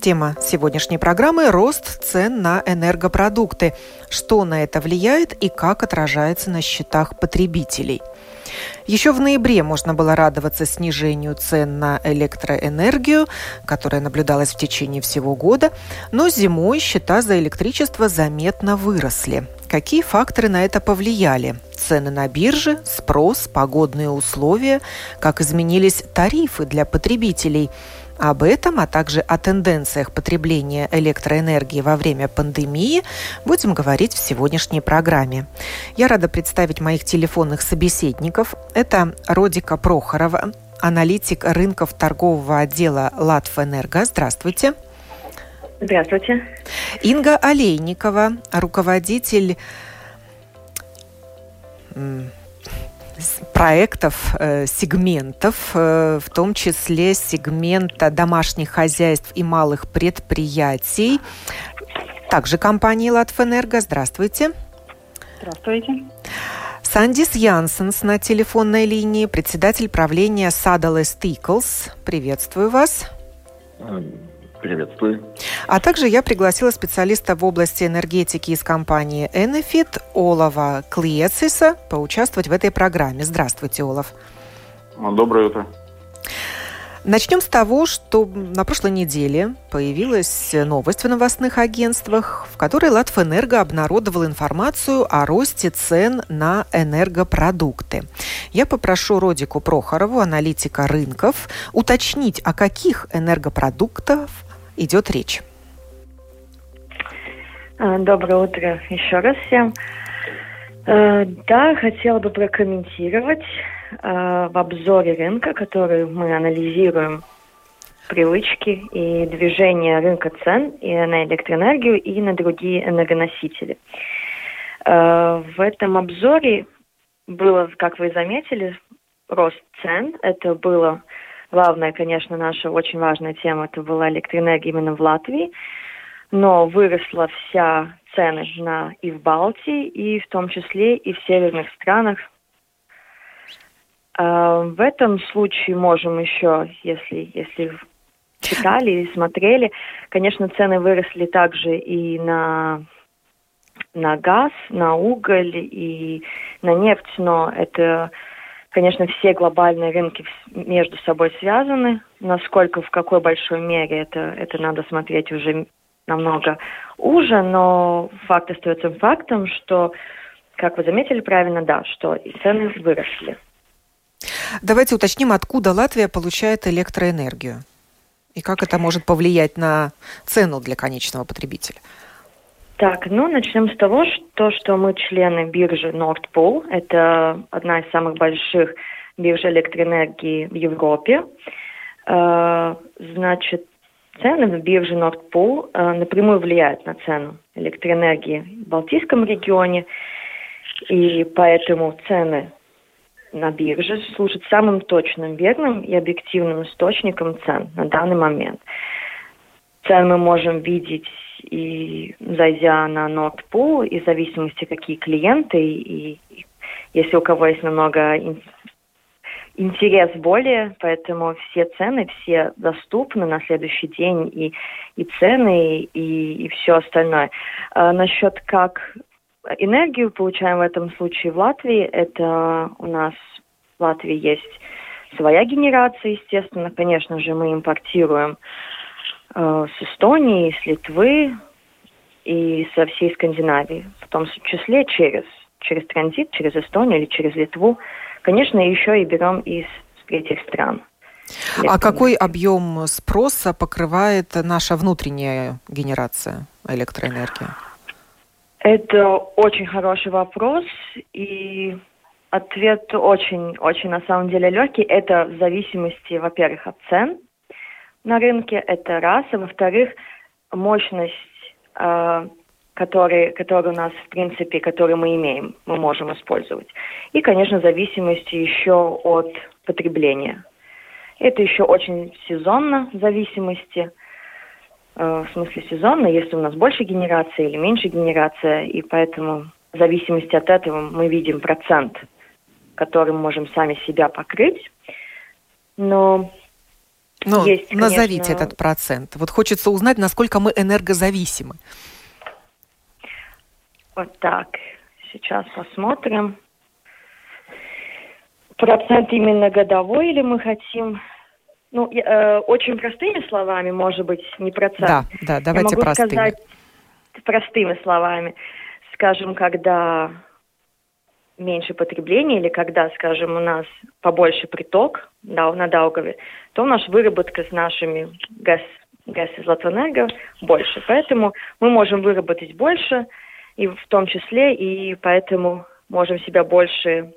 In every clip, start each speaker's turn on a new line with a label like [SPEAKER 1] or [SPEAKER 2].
[SPEAKER 1] Тема сегодняшней программы – рост цен на энергопродукты. Что на это влияет и как отражается на счетах потребителей – еще в ноябре можно было радоваться снижению цен на электроэнергию, которая наблюдалась в течение всего года, но зимой счета за электричество заметно выросли. Какие факторы на это повлияли? Цены на бирже, спрос, погодные условия, как изменились тарифы для потребителей – об этом, а также о тенденциях потребления электроэнергии во время пандемии будем говорить в сегодняшней программе. Я рада представить моих телефонных собеседников. Это Родика Прохорова, аналитик рынков торгового отдела «Латвэнерго». Здравствуйте.
[SPEAKER 2] Здравствуйте.
[SPEAKER 1] Инга Олейникова, руководитель проектов, э, сегментов, э, в том числе сегмента домашних хозяйств и малых предприятий. Также компании «Латвэнерго». Здравствуйте.
[SPEAKER 2] Здравствуйте.
[SPEAKER 1] Сандис Янсенс на телефонной линии, председатель правления Садалес Тиклс. Приветствую вас.
[SPEAKER 3] Приветствую.
[SPEAKER 1] А также я пригласила специалиста в области энергетики из компании Enefit Олова Клиециса поучаствовать в этой программе. Здравствуйте, Олов.
[SPEAKER 3] Доброе утро.
[SPEAKER 1] Начнем с того, что на прошлой неделе появилась новость в новостных агентствах, в которой Латвэнерго обнародовал информацию о росте цен на энергопродукты. Я попрошу Родику Прохорову, аналитика рынков, уточнить, о каких энергопродуктах идет речь.
[SPEAKER 2] А, доброе утро еще раз всем. Э, да, хотела бы прокомментировать э, в обзоре рынка, который мы анализируем привычки и движение рынка цен и на электроэнергию, и на другие энергоносители. Э, в этом обзоре было, как вы заметили, рост цен. Это было главная, конечно, наша очень важная тема, это была электроэнергия именно в Латвии. Но выросла вся цены на и в Балтии, и в том числе и в северных странах. А, в этом случае можем еще, если, если читали и смотрели, конечно, цены выросли также и на на газ, на уголь и на нефть, но это Конечно, все глобальные рынки между собой связаны. Насколько, в какой большой мере, это, это надо смотреть уже намного уже, но факт остается фактом, что, как вы заметили правильно, да, что цены выросли.
[SPEAKER 1] Давайте уточним, откуда Латвия получает электроэнергию и как это может повлиять на цену для конечного потребителя.
[SPEAKER 2] Так, ну начнем с того, что, что мы члены биржи Nordpool. Это одна из самых больших бирж электроэнергии в Европе. Э, значит, цены в бирже Nordpool э, напрямую влияют на цену электроэнергии в Балтийском регионе. И поэтому цены на бирже служат самым точным, верным и объективным источником цен на данный момент. Цены мы можем видеть и зайдя на Nordpool, и в зависимости, какие клиенты, и, и если у кого есть намного интерес более, поэтому все цены, все доступны на следующий день, и, и цены, и, и все остальное. А насчет как энергию получаем в этом случае в Латвии, это у нас в Латвии есть своя генерация, естественно, конечно же, мы импортируем Э, с Эстонии, с Литвы и со всей Скандинавии, в том числе через, через транзит, через Эстонию или через Литву. Конечно, еще и берем из третьих стран.
[SPEAKER 1] А какой объем спроса покрывает наша внутренняя генерация электроэнергии?
[SPEAKER 2] Это очень хороший вопрос, и ответ очень-очень на самом деле легкий. Это в зависимости, во-первых, от цен, на рынке, это раз. А во-вторых, мощность э, которые, которые у нас, в принципе, которые мы имеем, мы можем использовать. И, конечно, зависимости еще от потребления. Это еще очень сезонно зависимости, э, в смысле сезонно, если у нас больше генерация или меньше генерация, и поэтому в зависимости от этого мы видим процент, который мы можем сами себя покрыть. Но
[SPEAKER 1] ну, есть, конечно... назовите этот процент. Вот хочется узнать, насколько мы энергозависимы.
[SPEAKER 2] Вот так. Сейчас посмотрим. Процент именно годовой или мы хотим... Ну, э, очень простыми словами, может быть, не процент.
[SPEAKER 1] Да, да, давайте
[SPEAKER 2] Я могу
[SPEAKER 1] простыми.
[SPEAKER 2] сказать простыми словами. Скажем, когда меньше потребления или когда, скажем, у нас побольше приток да, на Даугаве, то наша выработка с нашими газ, газ из Латвэнерго больше. Поэтому мы можем выработать больше, и в том числе, и поэтому можем себя больше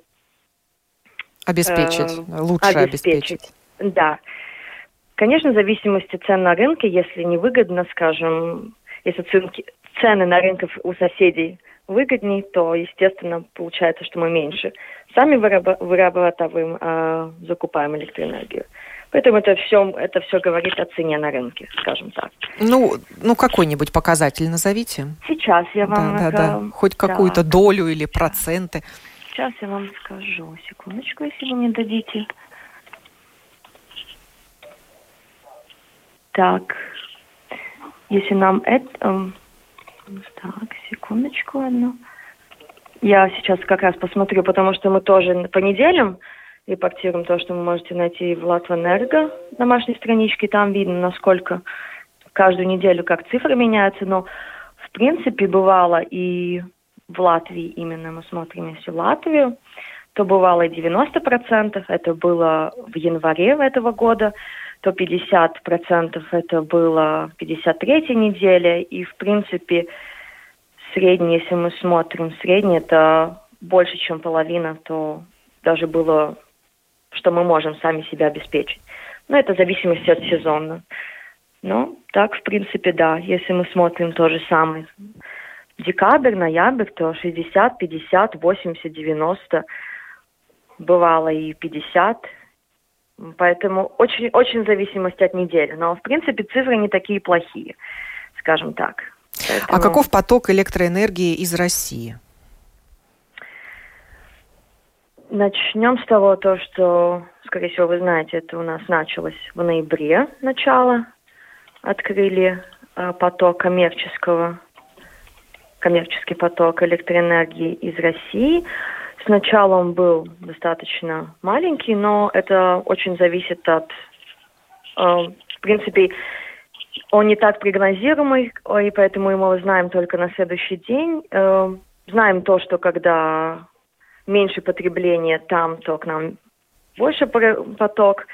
[SPEAKER 1] обеспечить, э, лучше обеспечить. обеспечить.
[SPEAKER 2] Да. Конечно, в зависимости цен на рынке, если невыгодно, скажем, если ценки, цены на рынках у соседей выгоднее, то, естественно, получается, что мы меньше сами вырабатываем, а закупаем электроэнергию. Поэтому это все, это все говорит о цене на рынке, скажем так.
[SPEAKER 1] Ну, ну какой-нибудь показатель назовите.
[SPEAKER 2] Сейчас я вам...
[SPEAKER 1] Да, да, да. Хоть какую-то долю или проценты.
[SPEAKER 2] Сейчас я вам скажу. Секундочку, если вы мне дадите. Так, если нам это... Эм, так, секундочку одну. Я сейчас как раз посмотрю, потому что мы тоже по неделям репортируем то, что вы можете найти в Латвэнерго домашней страничке. Там видно, насколько каждую неделю как цифры меняются. Но в принципе бывало и в Латвии именно мы смотрим, если Латвию, то бывало и 90%, это было в январе этого года, то 50% это было 53 неделя, и в принципе средний, если мы смотрим, средний это больше, чем половина, то даже было, что мы можем сами себя обеспечить. Но это в зависимости от сезона. Ну, так, в принципе, да. Если мы смотрим то же самое, декабрь, ноябрь, то 60, 50, 80, 90, бывало и 50. Поэтому очень, очень в зависимости от недели. Но, в принципе, цифры не такие плохие, скажем так.
[SPEAKER 1] Поэтому... А каков поток электроэнергии из России?
[SPEAKER 2] Начнем с того, то, что, скорее всего, вы знаете, это у нас началось в ноябре начало. Открыли э, поток коммерческого коммерческий поток электроэнергии из России. Сначала он был достаточно маленький, но это очень зависит от, э, в принципе, он не так прогнозируемый, и поэтому мы знаем только на следующий день. Э, знаем то, что когда меньше потребления там, то к нам больше поток,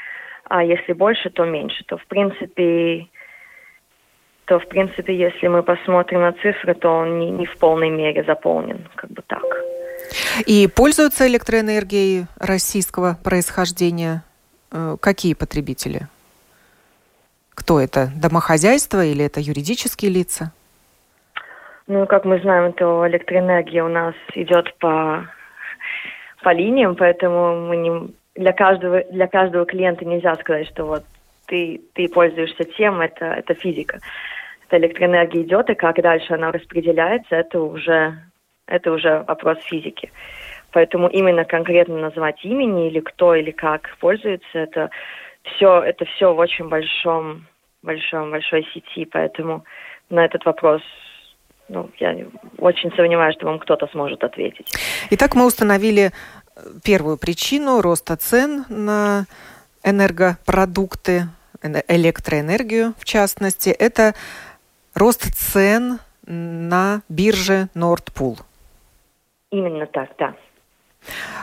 [SPEAKER 2] а если больше, то меньше. То, в принципе, то, в принципе, если мы посмотрим на цифры, то он не, не в полной мере заполнен, как бы так.
[SPEAKER 1] И пользуются электроэнергией российского происхождения э, какие потребители? Кто это? Домохозяйство или это юридические лица?
[SPEAKER 2] Ну, как мы знаем, то электроэнергия у нас идет по, по линиям, поэтому мы не, для, каждого, для каждого клиента нельзя сказать, что вот ты, ты пользуешься тем, это, это физика. Это электроэнергия идет, и как дальше она распределяется, это уже, это уже вопрос физики. Поэтому именно конкретно назвать имени или кто или как пользуется, это все, это все в очень большом, большом, большой сети, поэтому на этот вопрос ну, я очень сомневаюсь, что вам кто-то сможет ответить.
[SPEAKER 1] Итак, мы установили первую причину роста цен на энергопродукты, электроэнергию в частности. Это рост цен на бирже Nordpool.
[SPEAKER 2] Именно так, да.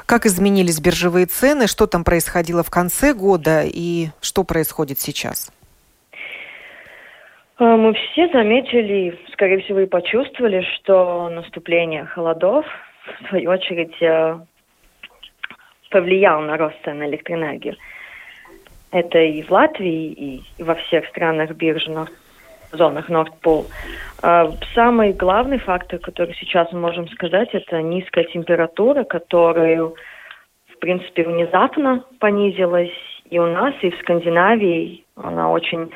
[SPEAKER 1] Как изменились биржевые цены, что там происходило в конце года и что происходит сейчас?
[SPEAKER 2] А, мы все заметили, скорее всего, и почувствовали, что наступление холодов, в свою очередь, э, повлияло на рост цен на электроэнергию. Это и в Латвии, и во всех странах биржи зонах Pool. А, самый главный фактор, который сейчас мы можем сказать, это низкая температура, которая, в принципе, внезапно понизилась и у нас, и в Скандинавии. Она очень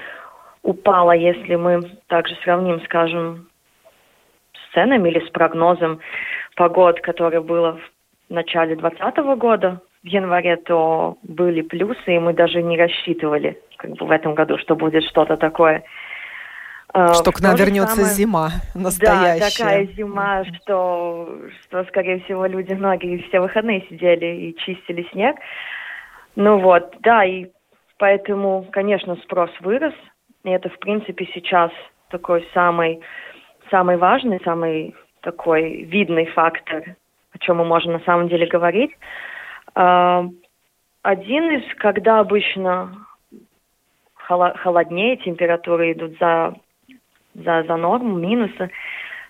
[SPEAKER 2] упала, если мы также сравним, скажем, с ценами или с прогнозом погод, который было в начале 2020 года, в январе, то были плюсы, и мы даже не рассчитывали как бы в этом году, что будет что-то такое
[SPEAKER 1] что к нам вернется самое... зима настоящая.
[SPEAKER 2] Да, такая зима, что, что, скорее всего, люди многие все выходные сидели и чистили снег. Ну вот, да, и поэтому, конечно, спрос вырос. И это, в принципе, сейчас такой самый, самый важный, самый такой видный фактор, о чем мы можем на самом деле говорить. А, один из, когда обычно холоднее, температуры идут за за, за норму, минусы,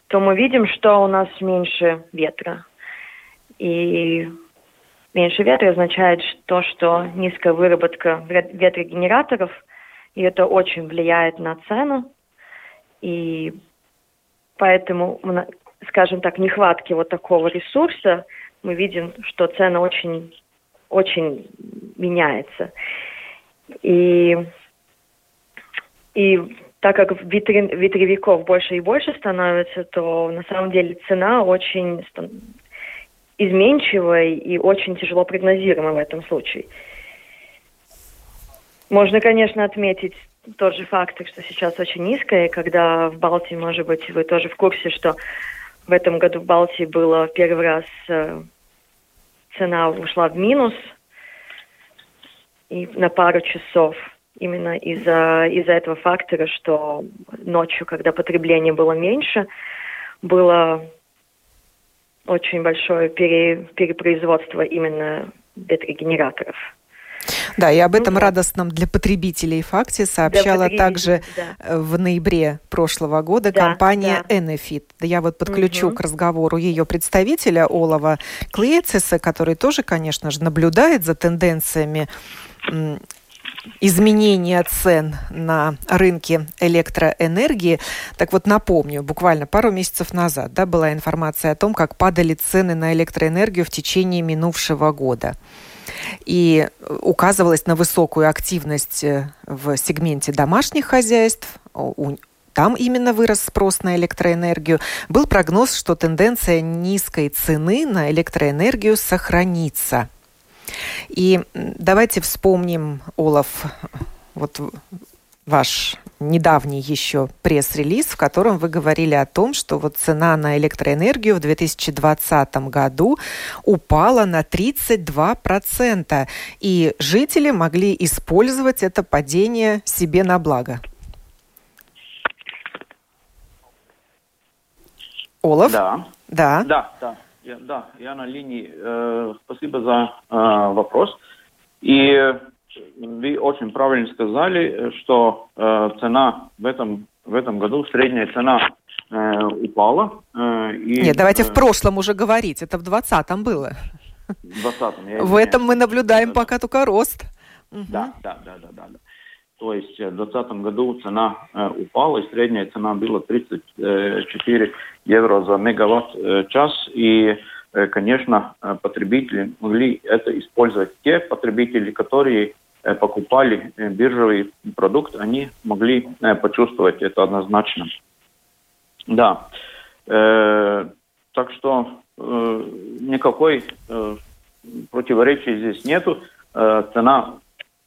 [SPEAKER 2] то мы видим, что у нас меньше ветра. И меньше ветра означает то, что низкая выработка ветрогенераторов, и это очень влияет на цену. И поэтому, скажем так, нехватки вот такого ресурса мы видим, что цена очень, очень меняется. И, и так как витри, ветревиков больше и больше становится, то на самом деле цена очень изменчивая и очень тяжело прогнозируема в этом случае. Можно, конечно, отметить тот же факт, что сейчас очень низкая, когда в Балтии, может быть, вы тоже в курсе, что в этом году в Балтии было первый раз э, цена ушла в минус и на пару часов – именно из-за из этого фактора, что ночью, когда потребление было меньше, было очень большое пере, перепроизводство именно ветрогенераторов.
[SPEAKER 1] Да, и об этом ну, радостном для потребителей факте сообщала также да. Э, в ноябре прошлого года да, компания да. Enefit. Я вот подключу угу. к разговору ее представителя Олова Клециса, который тоже, конечно же, наблюдает за тенденциями изменения цен на рынке электроэнергии. Так вот, напомню, буквально пару месяцев назад да, была информация о том, как падали цены на электроэнергию в течение минувшего года. И указывалось на высокую активность э, в сегменте домашних хозяйств, там именно вырос спрос на электроэнергию. Был прогноз, что тенденция низкой цены на электроэнергию сохранится. И давайте вспомним, Олаф, вот ваш недавний еще пресс-релиз, в котором вы говорили о том, что вот цена на электроэнергию в 2020 году упала на 32%, и жители могли использовать это падение себе на благо. Олаф?
[SPEAKER 3] Да.
[SPEAKER 1] Да.
[SPEAKER 3] Да, да. Я, да, я на линии. Э, спасибо за э, вопрос. И вы очень правильно сказали, что э, цена в этом, в этом году, средняя цена э, упала.
[SPEAKER 1] Э, и, Нет, давайте э, в прошлом уже говорить. Это в 20-м было.
[SPEAKER 3] В 20-м.
[SPEAKER 1] В этом мы наблюдаем да, пока только рост.
[SPEAKER 3] Да, да, да, да, да. То есть в 2020 году цена э, упала, и средняя цена была 34 евро за мегаватт-час. Э, и, э, конечно, э, потребители могли это использовать. Те потребители, которые э, покупали э, биржевый продукт, они могли э, почувствовать это однозначно. Да. Э, так что э, никакой э, противоречия здесь нету. Э, цена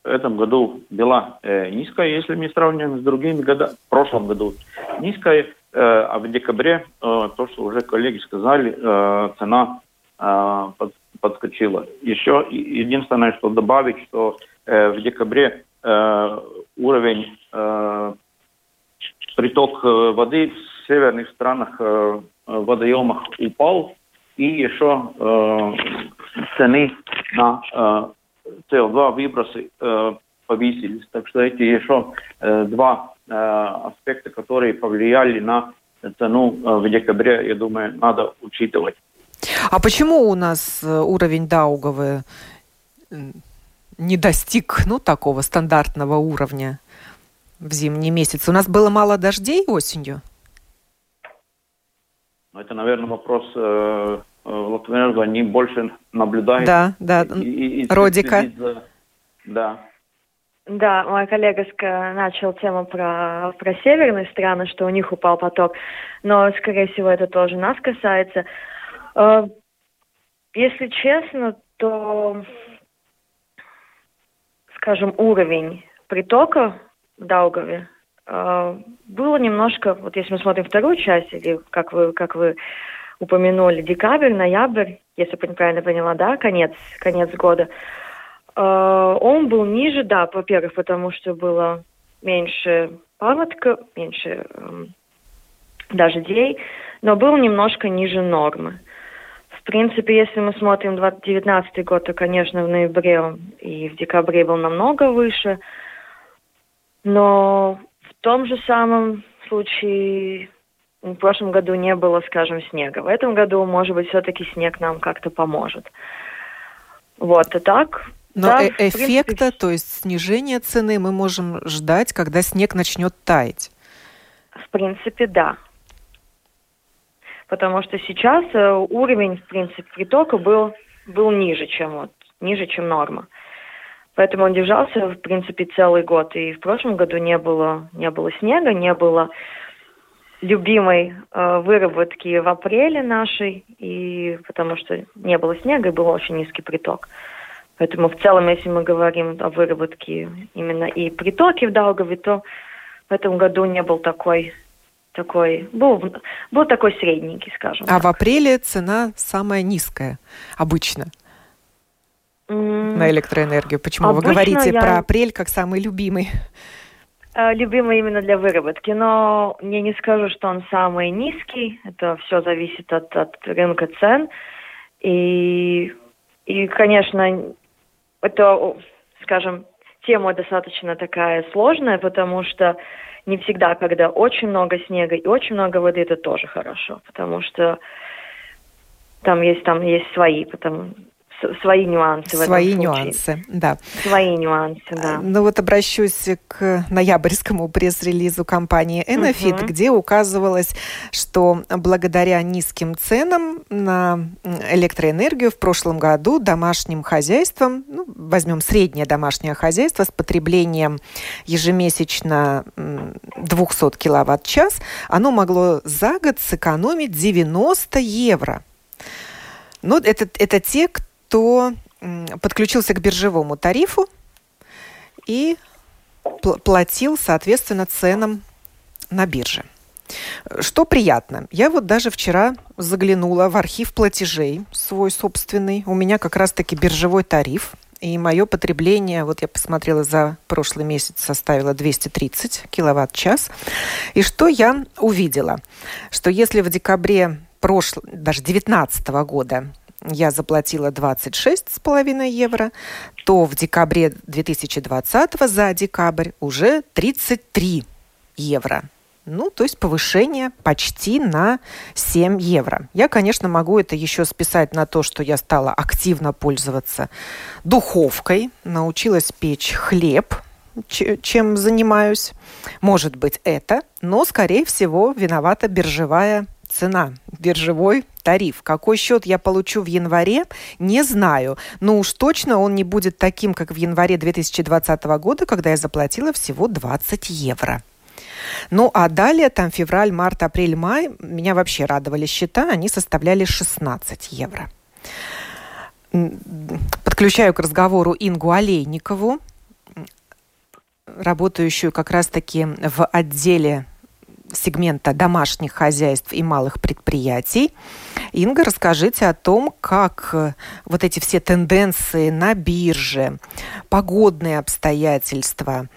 [SPEAKER 3] этом году была э, низкая, если мы сравниваем с другими годами. В прошлом году низкая, э, а в декабре, э, то, что уже коллеги сказали, э, цена э, под, подскочила. Еще единственное, что добавить, что э, в декабре э, уровень э, приток э, воды в северных странах э, водоемах упал, и еще э, цены на э, СО2 выбросы э, повысились. Так что эти еще э, два э, аспекта, которые повлияли на цену э, в декабре, я думаю, надо учитывать.
[SPEAKER 1] А почему у нас э, уровень Даугавы не достиг ну, такого стандартного уровня? в зимние месяцы? У нас было мало дождей осенью?
[SPEAKER 3] Ну, это, наверное, вопрос э, э Латвенерго. Они больше наблюдают.
[SPEAKER 1] Да, да. И, и, Родика. За...
[SPEAKER 3] Да.
[SPEAKER 2] Да, мой коллега начал тему про, про северные страны, что у них упал поток, но, скорее всего, это тоже нас касается. Э, если честно, то, скажем, уровень притока в Даугаве э, было немножко, вот если мы смотрим вторую часть, или как вы, как вы упомянули, декабрь, ноябрь, если правильно поняла, да, конец, конец года, э, он был ниже, да, во-первых, потому что было меньше паводка, меньше э, дождей, но был немножко ниже нормы. В принципе, если мы смотрим 2019 год, то, конечно, в ноябре и в декабре был намного выше. Но в том же самом случае в прошлом году не было, скажем, снега. В этом году, может быть, все-таки снег нам как-то поможет. Вот, а так...
[SPEAKER 1] Но да, э эффекта, принципе... то есть снижение цены мы можем ждать, когда снег начнет таять?
[SPEAKER 2] В принципе, да потому что сейчас э, уровень, в принципе, притока был, был ниже, чем вот, ниже, чем норма. Поэтому он держался, в принципе, целый год. И в прошлом году не было, не было снега, не было любимой э, выработки в апреле нашей, и потому что не было снега и был очень низкий приток. Поэтому в целом, если мы говорим о выработке именно и притоке в Даугаве, то в этом году не был такой такой, был, был такой средненький, скажем.
[SPEAKER 1] А так. в апреле цена самая низкая обычно mm. на электроэнергию. Почему обычно вы говорите я... про апрель как самый любимый?
[SPEAKER 2] Э, любимый именно для выработки, но я не скажу, что он самый низкий. Это все зависит от, от рынка цен. И, и, конечно, это, скажем, тема достаточно такая сложная, потому что не всегда, когда очень много снега и очень много воды, это тоже хорошо, потому что там есть там есть свои, потому свои нюансы.
[SPEAKER 1] Свои нюансы, да.
[SPEAKER 2] Свои нюансы, да.
[SPEAKER 1] Ну вот обращусь к ноябрьскому пресс-релизу компании Enofit, угу. где указывалось, что благодаря низким ценам на электроэнергию в прошлом году домашним хозяйствам, ну, возьмем среднее домашнее хозяйство с потреблением ежемесячно 200 киловатт-час, оно могло за год сэкономить 90 евро. Ну, это, это те, кто кто подключился к биржевому тарифу и платил, соответственно, ценам на бирже. Что приятно. Я вот даже вчера заглянула в архив платежей свой собственный. У меня как раз-таки биржевой тариф. И мое потребление, вот я посмотрела, за прошлый месяц составило 230 киловатт-час. И что я увидела? Что если в декабре прошлого, даже 2019 года я заплатила 26,5 евро, то в декабре 2020 за декабрь уже 33 евро. Ну, то есть повышение почти на 7 евро. Я, конечно, могу это еще списать на то, что я стала активно пользоваться духовкой, научилась печь хлеб, чем занимаюсь. Может быть, это, но, скорее всего, виновата биржевая цена, биржевой тариф. Какой счет я получу в январе, не знаю. Но уж точно он не будет таким, как в январе 2020 года, когда я заплатила всего 20 евро. Ну, а далее, там, февраль, март, апрель, май, меня вообще радовали счета, они составляли 16 евро. Подключаю к разговору Ингу Олейникову, работающую как раз-таки в отделе сегмента домашних хозяйств и малых предприятий. Инга, расскажите о том, как э, вот эти все тенденции на бирже, погодные обстоятельства,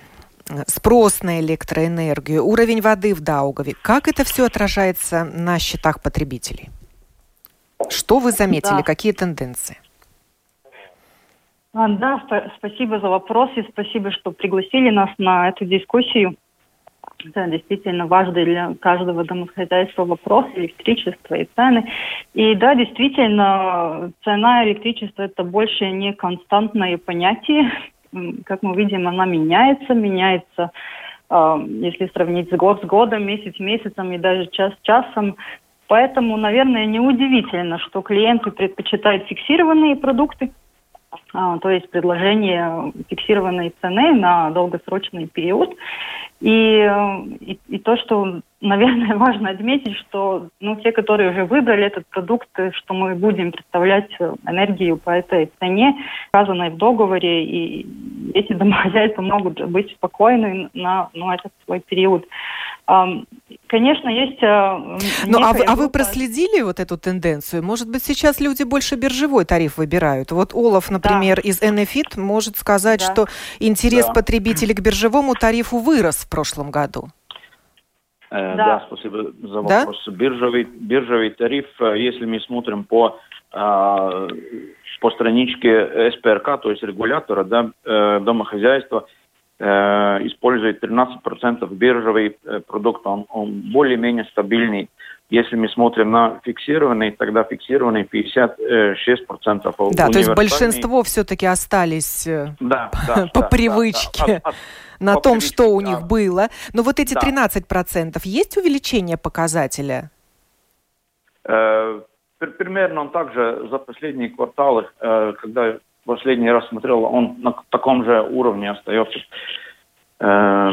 [SPEAKER 1] э, спрос на электроэнергию, уровень воды в Даугаве, как это все отражается на счетах потребителей? Что вы заметили, да. какие тенденции?
[SPEAKER 4] А, да, спасибо за вопрос и спасибо, что пригласили нас на эту дискуссию. Это действительно важный для каждого домохозяйства вопрос электричества и цены. И да, действительно, цена электричества это больше не константное понятие. Как мы видим, она меняется, меняется если сравнить с, год, с годом, месяц месяцем и даже час часом. Поэтому, наверное, неудивительно, что клиенты предпочитают фиксированные продукты, то есть предложение фиксированной цены на долгосрочный период. И, и, и то, что, наверное, важно отметить, что ну, те, которые уже выбрали этот продукт, что мы будем представлять энергию по этой цене, указанной в договоре, и эти домохозяйства могут быть спокойны на ну, этот свой период. Конечно, есть... Э,
[SPEAKER 1] ну, а вы, а вы проследили вот эту тенденцию? Может быть, сейчас люди больше биржевой тариф выбирают? Вот Олаф, например, да. из Enefit может сказать, да. что интерес да. потребителей к биржевому тарифу вырос в прошлом году.
[SPEAKER 3] Э, да. да, спасибо за вопрос. Да? Биржевый, биржевый тариф, э, если мы смотрим по, по страничке СПРК, то есть регулятора да, домохозяйства, Э, использует 13% биржевый э, продукт, он, он более-менее стабильный. Если мы смотрим на фиксированный, тогда фиксированный 56%.
[SPEAKER 1] Да, то есть большинство все-таки остались э, да, да, по да, привычке. Да, да. на по том, привычке, что у да. них было. Но вот эти да. 13% есть увеличение показателя?
[SPEAKER 3] Э, примерно он также за последние кварталы, э, когда последний раз смотрел, он на таком же уровне остается. Э,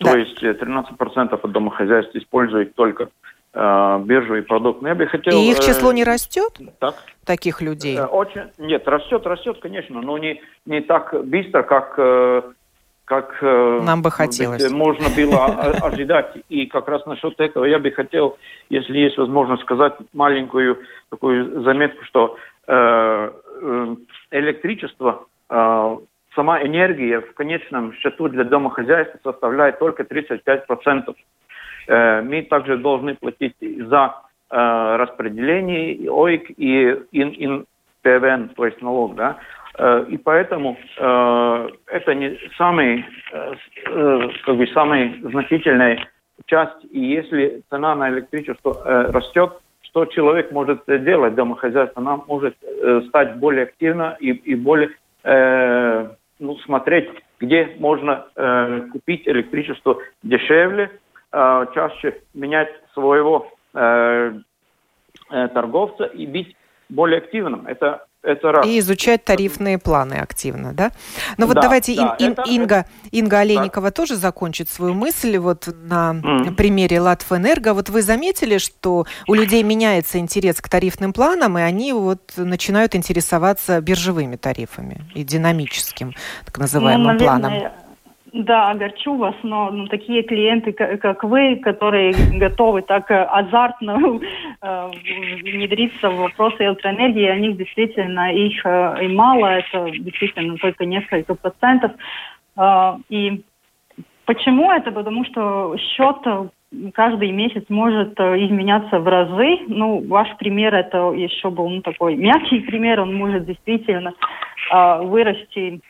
[SPEAKER 3] да. То есть 13% от домохозяйств использует только э, биржевый продукт. Но
[SPEAKER 1] я бы хотел... И их э, число не растет? Так. Таких людей? Э,
[SPEAKER 3] очень, нет, растет, растет, конечно, но не, не так быстро, как, э, как
[SPEAKER 1] э, нам бы хотелось. Быть,
[SPEAKER 3] можно было ожидать. И как раз насчет этого я бы хотел, если есть возможность сказать маленькую такую заметку, что э, э электричество, э, сама энергия в конечном счету для домохозяйства составляет только 35%. Э, мы также должны платить за э, распределение ОИК и ин, ин ПВН, то есть налог, да. Э, и поэтому э, это не самый, э, э, как бы самая значительная часть. И если цена на электричество э, растет, что человек может делать, домохозяйство, нам может э, стать более активно и, и более э, ну, смотреть, где можно э, купить электричество дешевле, э, чаще менять своего э, э, торговца и быть более активным. Это это раз.
[SPEAKER 1] И изучать тарифные планы активно, да? Ну вот да, давайте да, Ин, это, Инга. Инга Олейникова да. тоже закончит свою мысль вот на mm. примере Латвэнерго. Вот вы заметили, что у людей меняется интерес к тарифным планам, и они вот начинают интересоваться биржевыми тарифами и динамическим, так называемым ну, наверное, планом.
[SPEAKER 4] Да, огорчу вас, но ну, такие клиенты, как вы, которые готовы так э, азартно э, внедриться в вопросы электроэнергии, они действительно их э, и мало, это действительно только несколько процентов. И почему это? Потому что счет каждый месяц может изменяться в разы. Ну, ваш пример это еще был ну, такой мягкий пример, он может действительно вырасти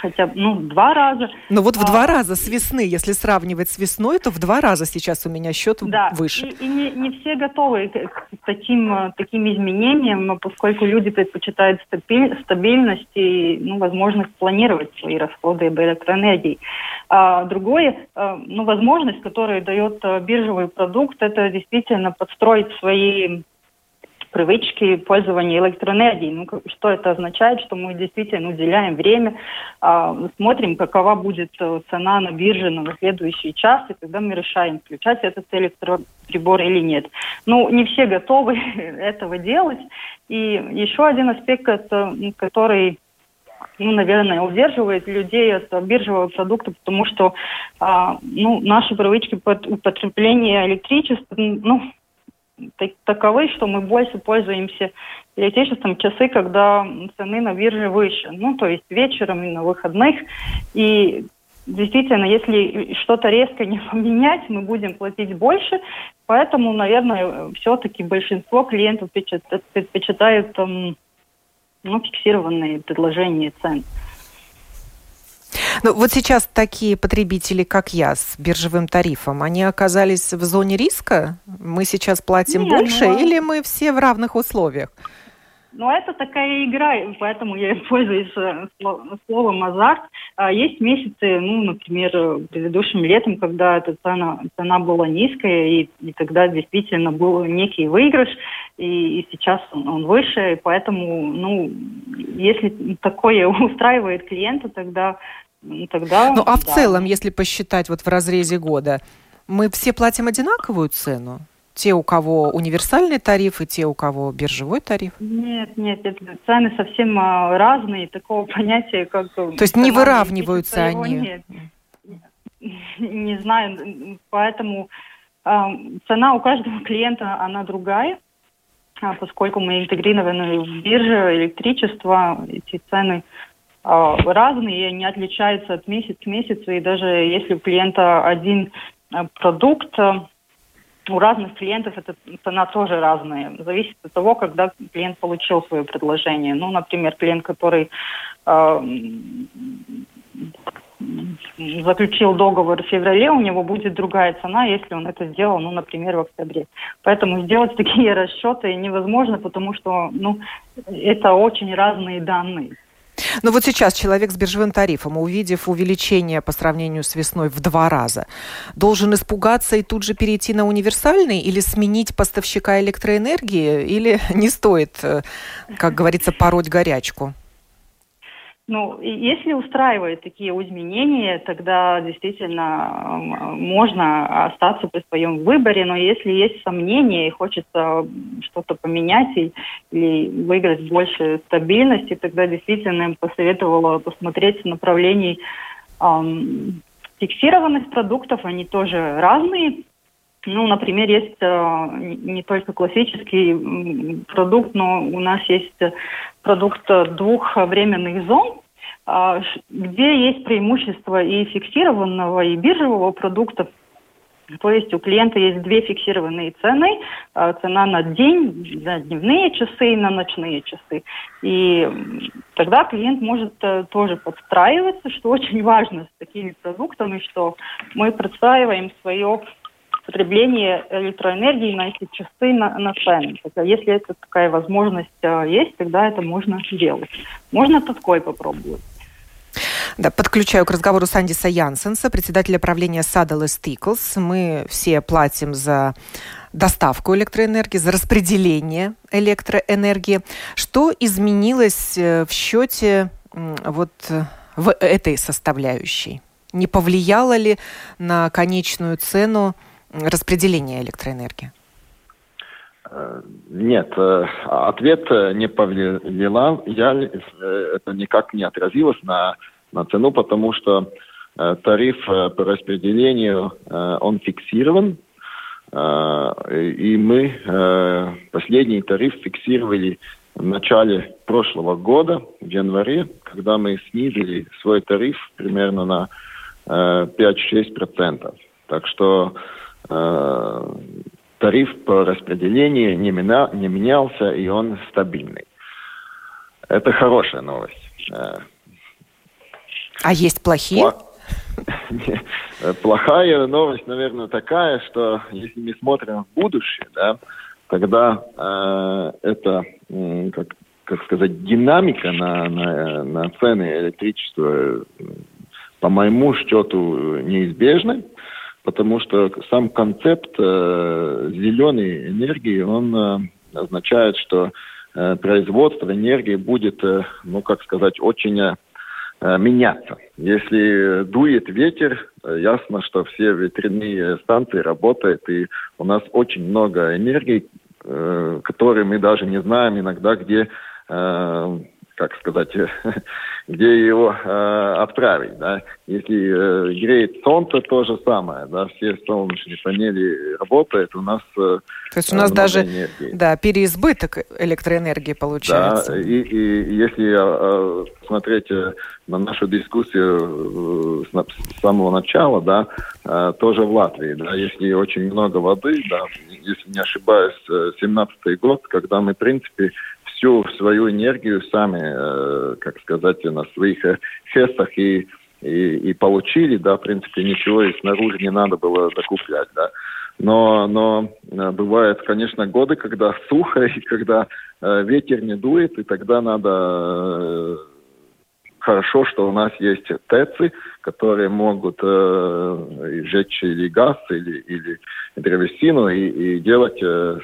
[SPEAKER 4] хотя бы, ну, два раза.
[SPEAKER 1] Но вот в а, два раза с весны, если сравнивать с весной, то в два раза сейчас у меня счет да, выше.
[SPEAKER 4] И, и не, не все готовы к, таким, э, таким изменениям, поскольку люди предпочитают стабиль, стабильность и ну, возможность планировать свои расходы об электроэнергии. А другое, э, ну, возможность, которую дает э, биржевый продукт, это действительно подстроить свои привычки пользования электроэнергией. Ну, что это означает? Что мы действительно уделяем время, э, смотрим, какова будет э, цена на бирже на следующий час, и тогда мы решаем, включать этот электроприбор или нет. Ну, не все готовы этого делать. И еще один аспект, который ну, наверное, удерживает людей от биржевого продукта, потому что а, ну, наши привычки под употребления электричества, ну, так, таковы, что мы больше пользуемся электричеством часы, когда цены на бирже выше. Ну, то есть вечером и на выходных. И действительно, если что-то резко не поменять, мы будем платить больше. Поэтому, наверное, все-таки большинство клиентов предпочитают ну, фиксированные предложения цен.
[SPEAKER 1] Ну, вот сейчас такие потребители, как я, с биржевым тарифом, они оказались в зоне риска? Мы сейчас платим Нет, больше ну... или мы все в равных условиях?
[SPEAKER 4] Но это такая игра, поэтому я пользуюсь э, словом азарт. А есть месяцы, ну, например, предыдущим летом, когда эта цена, цена была низкая, и, и тогда действительно был некий выигрыш, и, и сейчас он, он выше, и поэтому, ну, если такое устраивает клиента, тогда тогда...
[SPEAKER 1] Ну, а в да. целом, если посчитать вот в разрезе года, мы все платим одинаковую цену? Те, у кого универсальный тариф, и те, у кого биржевой тариф?
[SPEAKER 4] Нет, нет, это цены совсем а, разные, такого понятия, как...
[SPEAKER 1] То есть не выравниваются они? Нет.
[SPEAKER 4] Не знаю, поэтому э, цена у каждого клиента, она другая, а поскольку мы интегрированы в бирже электричества, эти цены э, разные, они отличаются от месяца к месяцу, и даже если у клиента один продукт, у разных клиентов эта цена тоже разная. Зависит от того, когда клиент получил свое предложение. Ну, например, клиент, который э, заключил договор в феврале, у него будет другая цена, если он это сделал, ну, например, в октябре. Поэтому сделать такие расчеты невозможно, потому что, ну, это очень разные данные.
[SPEAKER 1] Но вот сейчас человек с биржевым тарифом, увидев увеличение по сравнению с весной в два раза, должен испугаться и тут же перейти на универсальный или сменить поставщика электроэнергии, или не стоит, э, как говорится, пороть горячку?
[SPEAKER 4] Ну, если устраивают такие изменения, тогда действительно можно остаться при своем выборе, но если есть сомнения и хочется что-то поменять и, или выиграть больше стабильности, тогда действительно им посоветовала посмотреть в направлении эм, фиксированных продуктов, они тоже разные. Ну, например, есть э, не только классический продукт, но у нас есть продукт двух временных зон, а, где есть преимущество и фиксированного, и биржевого продукта. То есть у клиента есть две фиксированные цены. Цена на день, на дневные часы и на ночные часы. И тогда клиент может э, тоже подстраиваться, что очень важно с такими продуктами, что мы подстраиваем свое потребление электроэнергии на эти часы на, на цены. Хотя если это такая возможность э, есть, тогда это можно сделать. Можно такой попробовать.
[SPEAKER 1] Да, подключаю к разговору Сандиса Янсенса, председателя правления Saddle Stickles. Мы все платим за доставку электроэнергии, за распределение электроэнергии. Что изменилось э, в счете вот э, в этой составляющей? Не повлияло ли на конечную цену распределения электроэнергии?
[SPEAKER 5] Э, нет, ответ не повлиял, это никак не отразилось на на цену, потому что э, тариф э, по распределению, э, он фиксирован, и мы последний тариф фиксировали в начале прошлого года, в январе, когда мы снизили свой тариф примерно на 5-6%. Так что тариф по распределению не, не менялся, и он стабильный. Это хорошая новость.
[SPEAKER 1] А есть плохие?
[SPEAKER 5] Плохая новость, наверное, такая, что если мы смотрим в будущее, да, тогда э, это, э, как, как сказать, динамика на, на, на цены электричества, по моему счету, неизбежна, потому что сам концепт э, зеленой энергии, он э, означает, что э, производство энергии будет, ну, как сказать, очень меняться. Если дует ветер, ясно, что все ветряные станции работают, и у нас очень много энергии, э, которые мы даже не знаем иногда, где как сказать, где его э, отправить, да. Если э, греет солнце, то же самое, да, все солнечные панели работают, у нас
[SPEAKER 1] э, То есть у нас даже, энергии. да, переизбыток электроэнергии получается.
[SPEAKER 5] Да, и, и если э, смотреть э, на нашу дискуссию э, с самого начала, да, э, тоже в Латвии, да, если очень много воды, да, если не ошибаюсь, 17-й год, когда мы, в принципе, всю свою энергию сами, э, как сказать, на своих э, хестах и, и, и получили, да, в принципе, ничего и снаружи не надо было закуплять, да. Но, но бывают, конечно, годы, когда сухо и когда ветер не дует, и тогда надо хорошо, что у нас есть ТЭЦы, которые могут э, сжечь или газ, или, или древесину и, и делать э,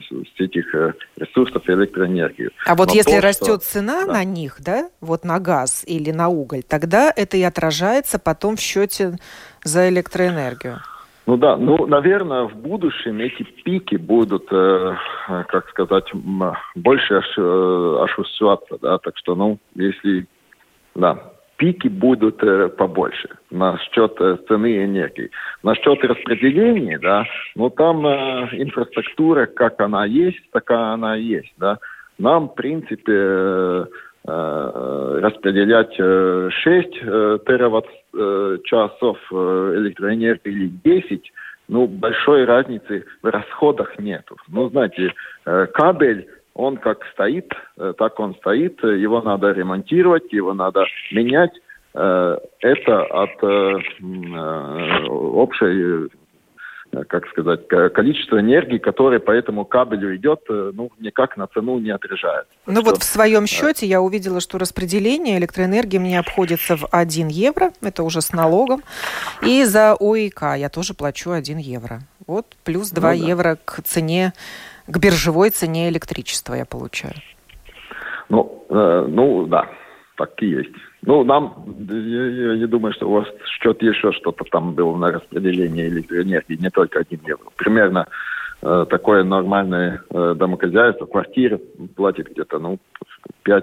[SPEAKER 5] с, этих э, ресурсов электроэнергию.
[SPEAKER 1] А вот Но если то, растет что... цена да. на них, да, вот на газ или на уголь, тогда это и отражается потом в счете за электроэнергию.
[SPEAKER 5] Ну да, ну, наверное, в будущем эти пики будут, э, как сказать, больше ощущаться, да, так что, ну, если да, пики будут э, побольше насчет э, цены энергии. Насчет распределения, да, ну там э, инфраструктура, как она есть, такая она есть, да. Нам, в принципе, э, э распределять 6 э, тераватт-часов электроэнергии или 10, ну, большой разницы в расходах нету. Ну, знаете, кабель он как стоит, э, так он стоит, его надо ремонтировать, его надо менять. Э, это от э, общей как сказать, количество энергии, которое по этому кабелю идет, ну, никак на цену не отражает.
[SPEAKER 1] Ну что, вот в своем счете я увидела, что распределение электроэнергии мне обходится в 1 евро, это уже с налогом, и за ОИК я тоже плачу 1 евро. Вот плюс 2 ну, да. евро к цене к биржевой цене электричества я получаю.
[SPEAKER 5] Ну, э, ну да, так и есть. Ну, нам, я, я не думаю, что у вас счет еще что-то там было на распределение электроэнергии, не только один евро. Примерно такое нормальное э, домохозяйство, квартира платит где-то, ну, 5-10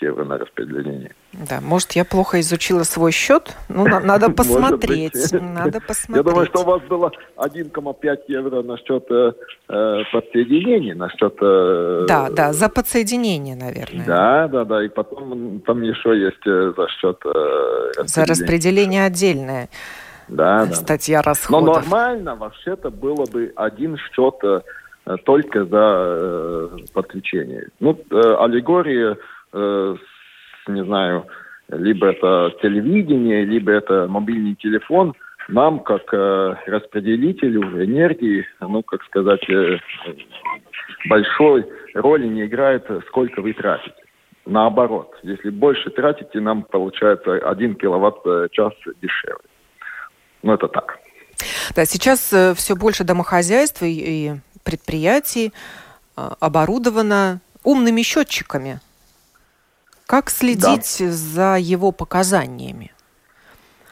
[SPEAKER 5] евро на распределение.
[SPEAKER 1] Да, может, я плохо изучила свой счет. Ну, на, надо посмотреть. Надо посмотреть.
[SPEAKER 5] Я думаю, что у вас было 1,5 евро на счет э, э, подсоединения, на счет... Э,
[SPEAKER 1] да, да, за подсоединение, наверное.
[SPEAKER 5] Да, да, да. И потом там еще есть э, за счет... Э,
[SPEAKER 1] за распределение отдельное.
[SPEAKER 5] Да, да.
[SPEAKER 1] Статья расходов.
[SPEAKER 5] Но нормально вообще-то было бы один счет э, только за э, подключение. Ну, э, аллегория, э, не знаю, либо это телевидение, либо это мобильный телефон, нам, как э, распределителю энергии, ну, как сказать, э, большой роли не играет, сколько вы тратите. Наоборот, если больше тратите, нам получается 1 киловатт-час дешевле. Ну, это так.
[SPEAKER 1] Да, сейчас э, все больше домохозяйств и, предприятий а, оборудовано умными счетчиками. Как следить да. за его показаниями?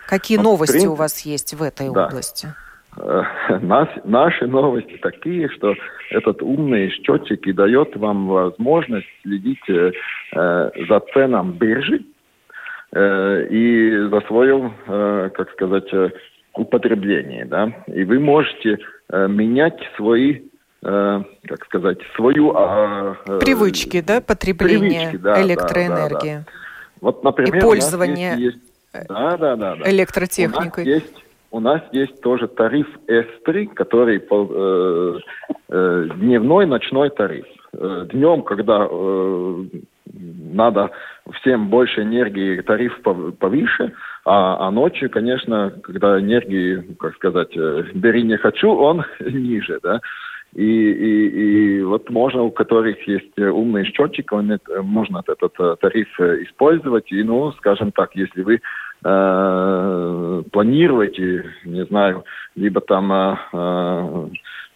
[SPEAKER 1] Какие ну, новости принципе, у вас есть в этой да. области?
[SPEAKER 5] Э, нас, наши новости такие, что этот умный счетчик и дает вам возможность следить э, э за ценом биржи э, и за своем, э, как сказать, э, употребление. Да? И вы можете э, менять свои Э, как сказать, свою...
[SPEAKER 1] А, э, Привычки, да, потребления привычки, да, электроэнергии. Да, да, да.
[SPEAKER 5] Вот, например,
[SPEAKER 1] и пользование
[SPEAKER 5] есть, есть, да, да, да, да.
[SPEAKER 1] электротехникой.
[SPEAKER 5] У нас есть, у нас есть тоже тариф S3, который э, э, дневной, ночной тариф. Э, днем, когда э, надо всем больше энергии, тариф повыше, а, а ночью, конечно, когда энергии, как сказать, э, бери не хочу, он ниже, да. И, и, и вот можно, у которых есть э, умный счетчик, он, можно этот э, тариф использовать. И, ну, скажем так, если вы э, планируете, не знаю, либо там э,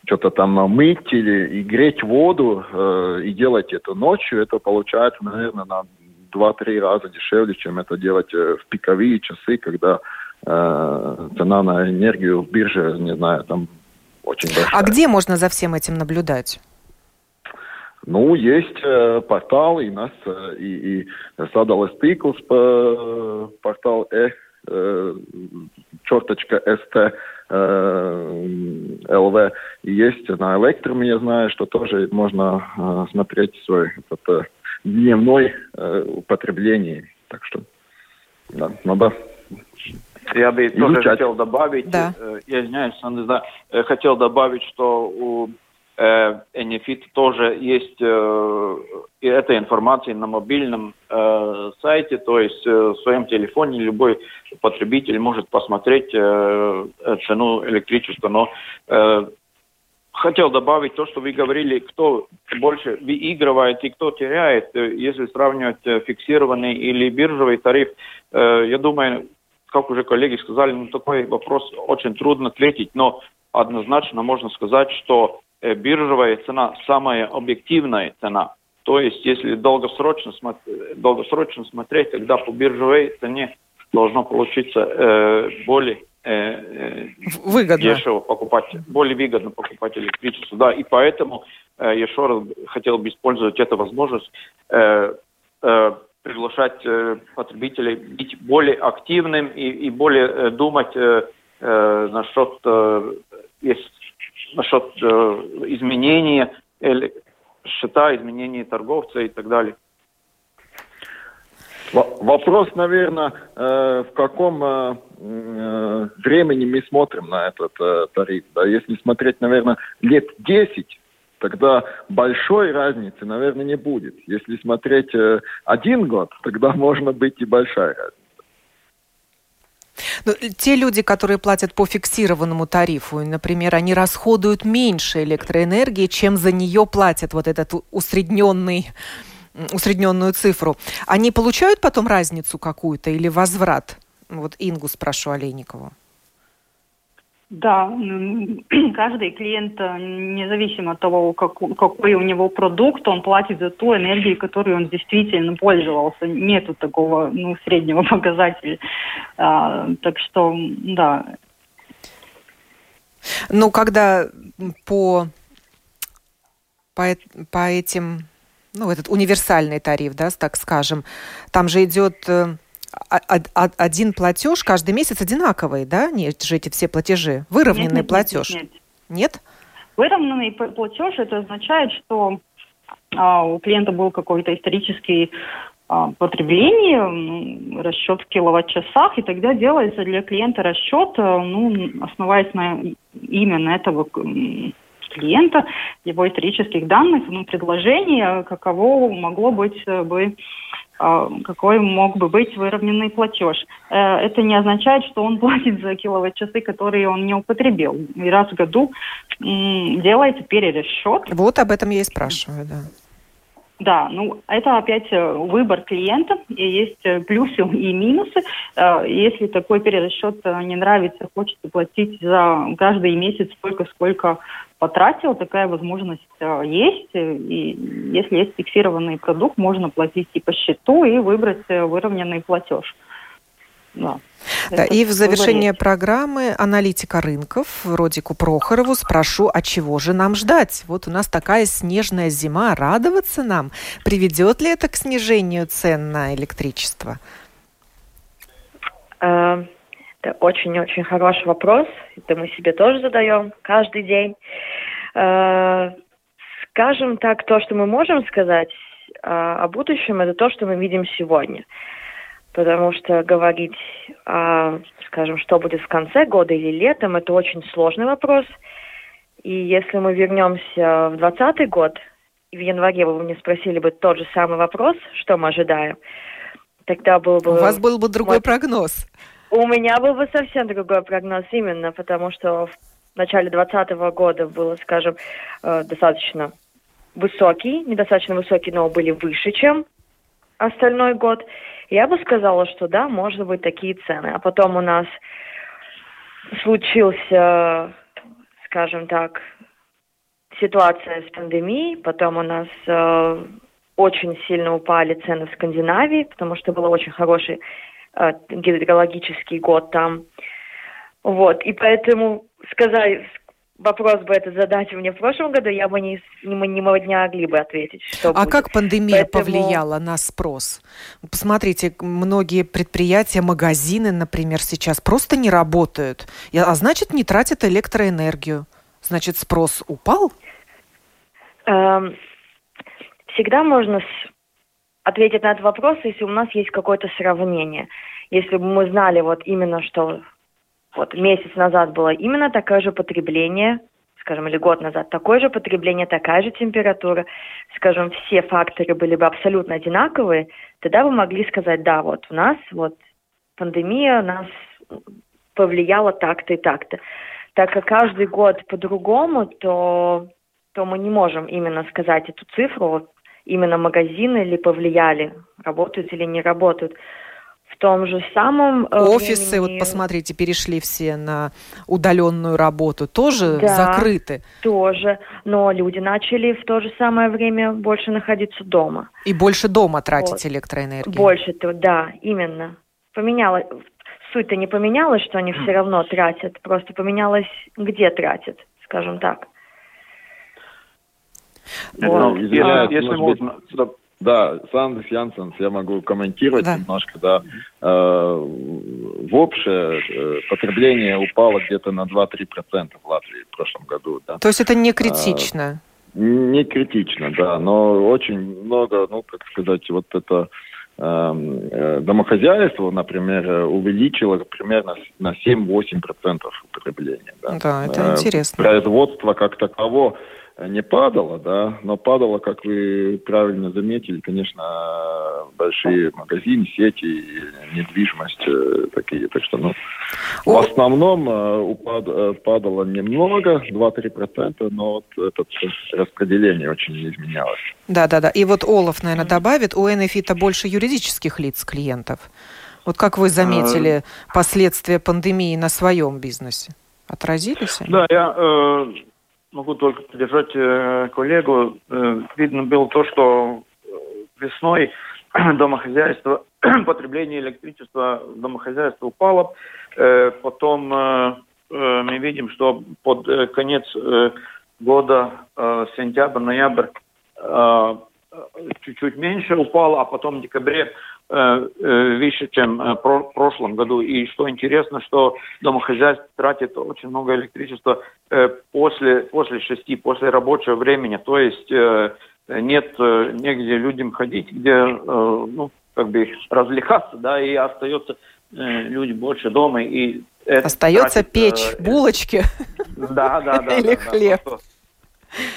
[SPEAKER 5] что-то там мыть или и греть воду э, и делать это ночью, это получается, наверное, на 2-3 раза дешевле, чем это делать в пиковые часы, когда э, цена на энергию в бирже, не знаю, там очень большая.
[SPEAKER 1] А где можно за всем этим наблюдать?
[SPEAKER 5] Ну, есть э, портал, и нас, э, и, и sadales tīkls, э, портал э, э, черточка ст э, лв. И есть на электроме, я знаю, что тоже можно э, смотреть свой этот, э, дневной э, употребление. Так что, да, надо
[SPEAKER 3] я бы тоже изучать. хотел добавить, да. э, я извиняюсь, да, э, хотел добавить, что у э, Enefit тоже есть э, эта информация на мобильном э, сайте, то есть э, в своем телефоне любой потребитель может посмотреть э, цену электричества, но э, хотел добавить то, что вы говорили, кто больше выигрывает и кто теряет, э, если сравнивать э, фиксированный или биржевый тариф. Э, я думаю, как уже коллеги сказали, ну, такой вопрос очень трудно ответить, но однозначно можно сказать, что биржевая цена самая объективная цена. То есть, если долгосрочно, долгосрочно смотреть, тогда по биржевой цене должно получиться э, более Э, э, выгодно. дешево покупать, более выгодно покупать электричество. Да, и поэтому э, еще раз хотел бы использовать эту возможность э, э, приглашать э, потребителей быть более активным и, и более э, думать э, э, насчет, э, есть, насчет э, изменения э, счета, изменения торговца и так далее.
[SPEAKER 5] Вопрос, наверное, э, в каком э, э, времени мы смотрим на этот тариф. Да? Если смотреть, наверное, лет 10, тогда большой разницы, наверное, не будет. Если смотреть один год, тогда можно быть и большая разница.
[SPEAKER 1] Но ну, те люди, которые платят по фиксированному тарифу, например, они расходуют меньше электроэнергии, чем за нее платят вот этот усредненный усредненную цифру, они получают потом разницу какую-то или возврат? Вот Ингу спрошу Олейникову.
[SPEAKER 4] Да, каждый клиент, э, независимо от того, какой у него продукт, он платит за ту энергию, которую он действительно пользовался. Нету такого ну, среднего показателя. А, так что, да.
[SPEAKER 1] Ну, когда по, по, по этим ну, этот универсальный тариф, да, так скажем, там же идет э, один платеж каждый месяц одинаковый, да? Нет же эти все платежи. Выровненный нет, нет, платеж. Нет, нет. нет?
[SPEAKER 4] Выровненный платеж это означает, что а, у клиента был какой-то исторический а, потребление, расчет в киловатт-часах, и тогда делается для клиента расчет, э, ну, основываясь на именно этого клиента, его исторических данных, ну, предложение, каково могло быть э, бы какой мог бы быть выровненный платеж. Э, это не означает, что он платит за киловатт-часы, которые он не употребил. И раз в году делается перерасчет.
[SPEAKER 1] Вот об этом я и спрашиваю, да.
[SPEAKER 4] Да, ну это опять выбор клиента, и есть плюсы и минусы. Если такой перерасчет не нравится, хочется платить за каждый месяц столько, сколько потратил, такая возможность э, есть. И если есть фиксированный продукт, можно платить и по счету, и выбрать э, выровненный платеж.
[SPEAKER 1] Да. Да, и в завершение программы аналитика рынков Родику Прохорову спрошу, а чего же нам ждать? Вот у нас такая снежная зима, радоваться нам. Приведет ли это к снижению цен на электричество?
[SPEAKER 2] Uh это очень-очень хороший вопрос. Это мы себе тоже задаем каждый день. Э, скажем так, то, что мы можем сказать э, о будущем, это то, что мы видим сегодня. Потому что говорить, скажем, что будет в конце года или летом, это очень сложный вопрос. И если мы вернемся в 2020 год, в январе вы мне спросили бы тот же самый вопрос, что мы ожидаем, тогда был бы...
[SPEAKER 1] У вас был бы другой мой... прогноз.
[SPEAKER 2] У меня был бы совсем другой прогноз именно, потому что в начале 2020 года было, скажем, э, достаточно высокий, недостаточно высокий, но были выше, чем остальной год. Я бы сказала, что да, может быть такие цены. А потом у нас случился, скажем так, ситуация с пандемией, потом у нас э, очень сильно упали цены в Скандинавии, потому что был очень хороший Э, гидрологический год там. Вот, и поэтому сказать, вопрос бы это задать мне в прошлом году, я бы не, не, не могли бы ответить.
[SPEAKER 1] Что а будет. как пандемия Поэтому... повлияла на спрос? Посмотрите, многие предприятия, магазины, например, сейчас просто не работают, а значит, не тратят электроэнергию. Значит, спрос упал?
[SPEAKER 2] Эм, всегда можно ответить на этот вопрос, если у нас есть какое-то сравнение. Если бы мы знали вот именно, что вот месяц назад было именно такое же потребление, скажем, или год назад такое же потребление, такая же температура, скажем, все факторы были бы абсолютно одинаковые, тогда вы могли сказать, да, вот у нас вот пандемия нас повлияла так-то и так-то. так как каждый год по-другому, то, то мы не можем именно сказать эту цифру, вот именно магазины ли повлияли, работают или не работают. В том же самом
[SPEAKER 1] э, офисы, времени... вот посмотрите, перешли все на удаленную работу, тоже да, закрыты.
[SPEAKER 2] Тоже, но люди начали в то же самое время больше находиться дома.
[SPEAKER 1] И больше дома тратить вот. электроэнергию.
[SPEAKER 2] Больше, да, именно. Поменялось, суть-то не поменялась, что они все равно тратят, просто поменялось, где тратят, скажем так.
[SPEAKER 5] Вот. Ну, если, если можно... Да, Сандес Янсенс, я могу комментировать да. немножко, да. Э, в общее э, потребление упало где-то на 2-3% в Латвии в прошлом году, да.
[SPEAKER 1] То есть это не критично?
[SPEAKER 5] Э, не критично, да, но очень много, ну, как сказать, вот это эм, э, домохозяйство, например, увеличило примерно на 7-8% потребления.
[SPEAKER 1] Да, да это э, интересно.
[SPEAKER 5] Производство как таково не падало, да, но падало, как вы правильно заметили, конечно, большие магазины, сети, недвижимость э, такие. Так что, ну, в основном э, упад, э, падало немного, 2-3%, но вот это распределение очень не изменялось.
[SPEAKER 1] Да, да, да. И вот Олаф, наверное, добавит, у NFI-то больше юридических лиц клиентов. Вот как вы заметили а... последствия пандемии на своем бизнесе? Отразились они?
[SPEAKER 3] Да, я э, могу только поддержать э, коллегу. Э, видно было то, что э, весной домохозяйство, потребление электричества в домохозяйство упало. Э, потом э, э, мы видим, что под э, конец э, года, э, сентябрь-ноябрь, э, чуть-чуть меньше упало, а потом в декабре Э, э, выше, чем э, в прошлом году. И что интересно, что домохозяйство тратит очень много электричества после, после шести, после рабочего времени. То есть нет негде людям ходить, где ну, как бы развлекаться, да, и остается люди больше дома. И
[SPEAKER 1] остается тратит, печь булочки
[SPEAKER 3] да, да, да,
[SPEAKER 1] или да, хлеб. Да,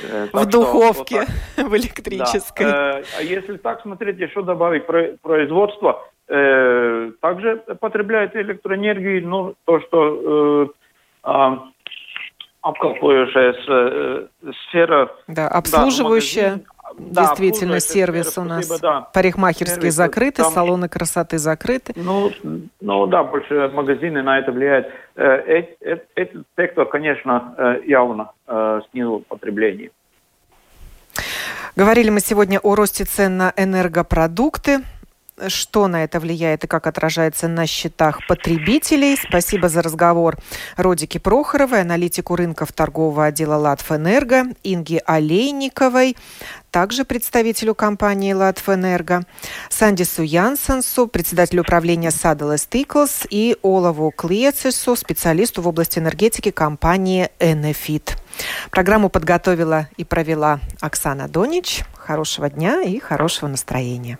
[SPEAKER 1] Э, в духовке, вот в электрической. Да.
[SPEAKER 3] Э, а если так смотреть, еще добавить производство, э, также потребляет электроэнергию, ну, то, что а, обкалывающая сфера.
[SPEAKER 1] Да, обслуживающая. Да, да, действительно сервис у нас. Спасибо, да. Парикмахерские сервис, закрыты, там... салоны красоты закрыты.
[SPEAKER 3] Ну, ну да, больше магазины на это влияют. Э, этот сектор, конечно, э, явно э, снизил потребление.
[SPEAKER 1] Говорили мы сегодня о росте цен на энергопродукты что на это влияет и как отражается на счетах потребителей. Спасибо за разговор Родике Прохоровой, аналитику рынков торгового отдела «Латвэнерго», Инге Олейниковой, также представителю компании «Латвэнерго», Сандису Янсенсу, председателю управления «Саделес Тиклс» и Олову Клиецису, специалисту в области энергетики компании «Энефит». Программу подготовила и провела Оксана Донич. Хорошего дня и хорошего настроения.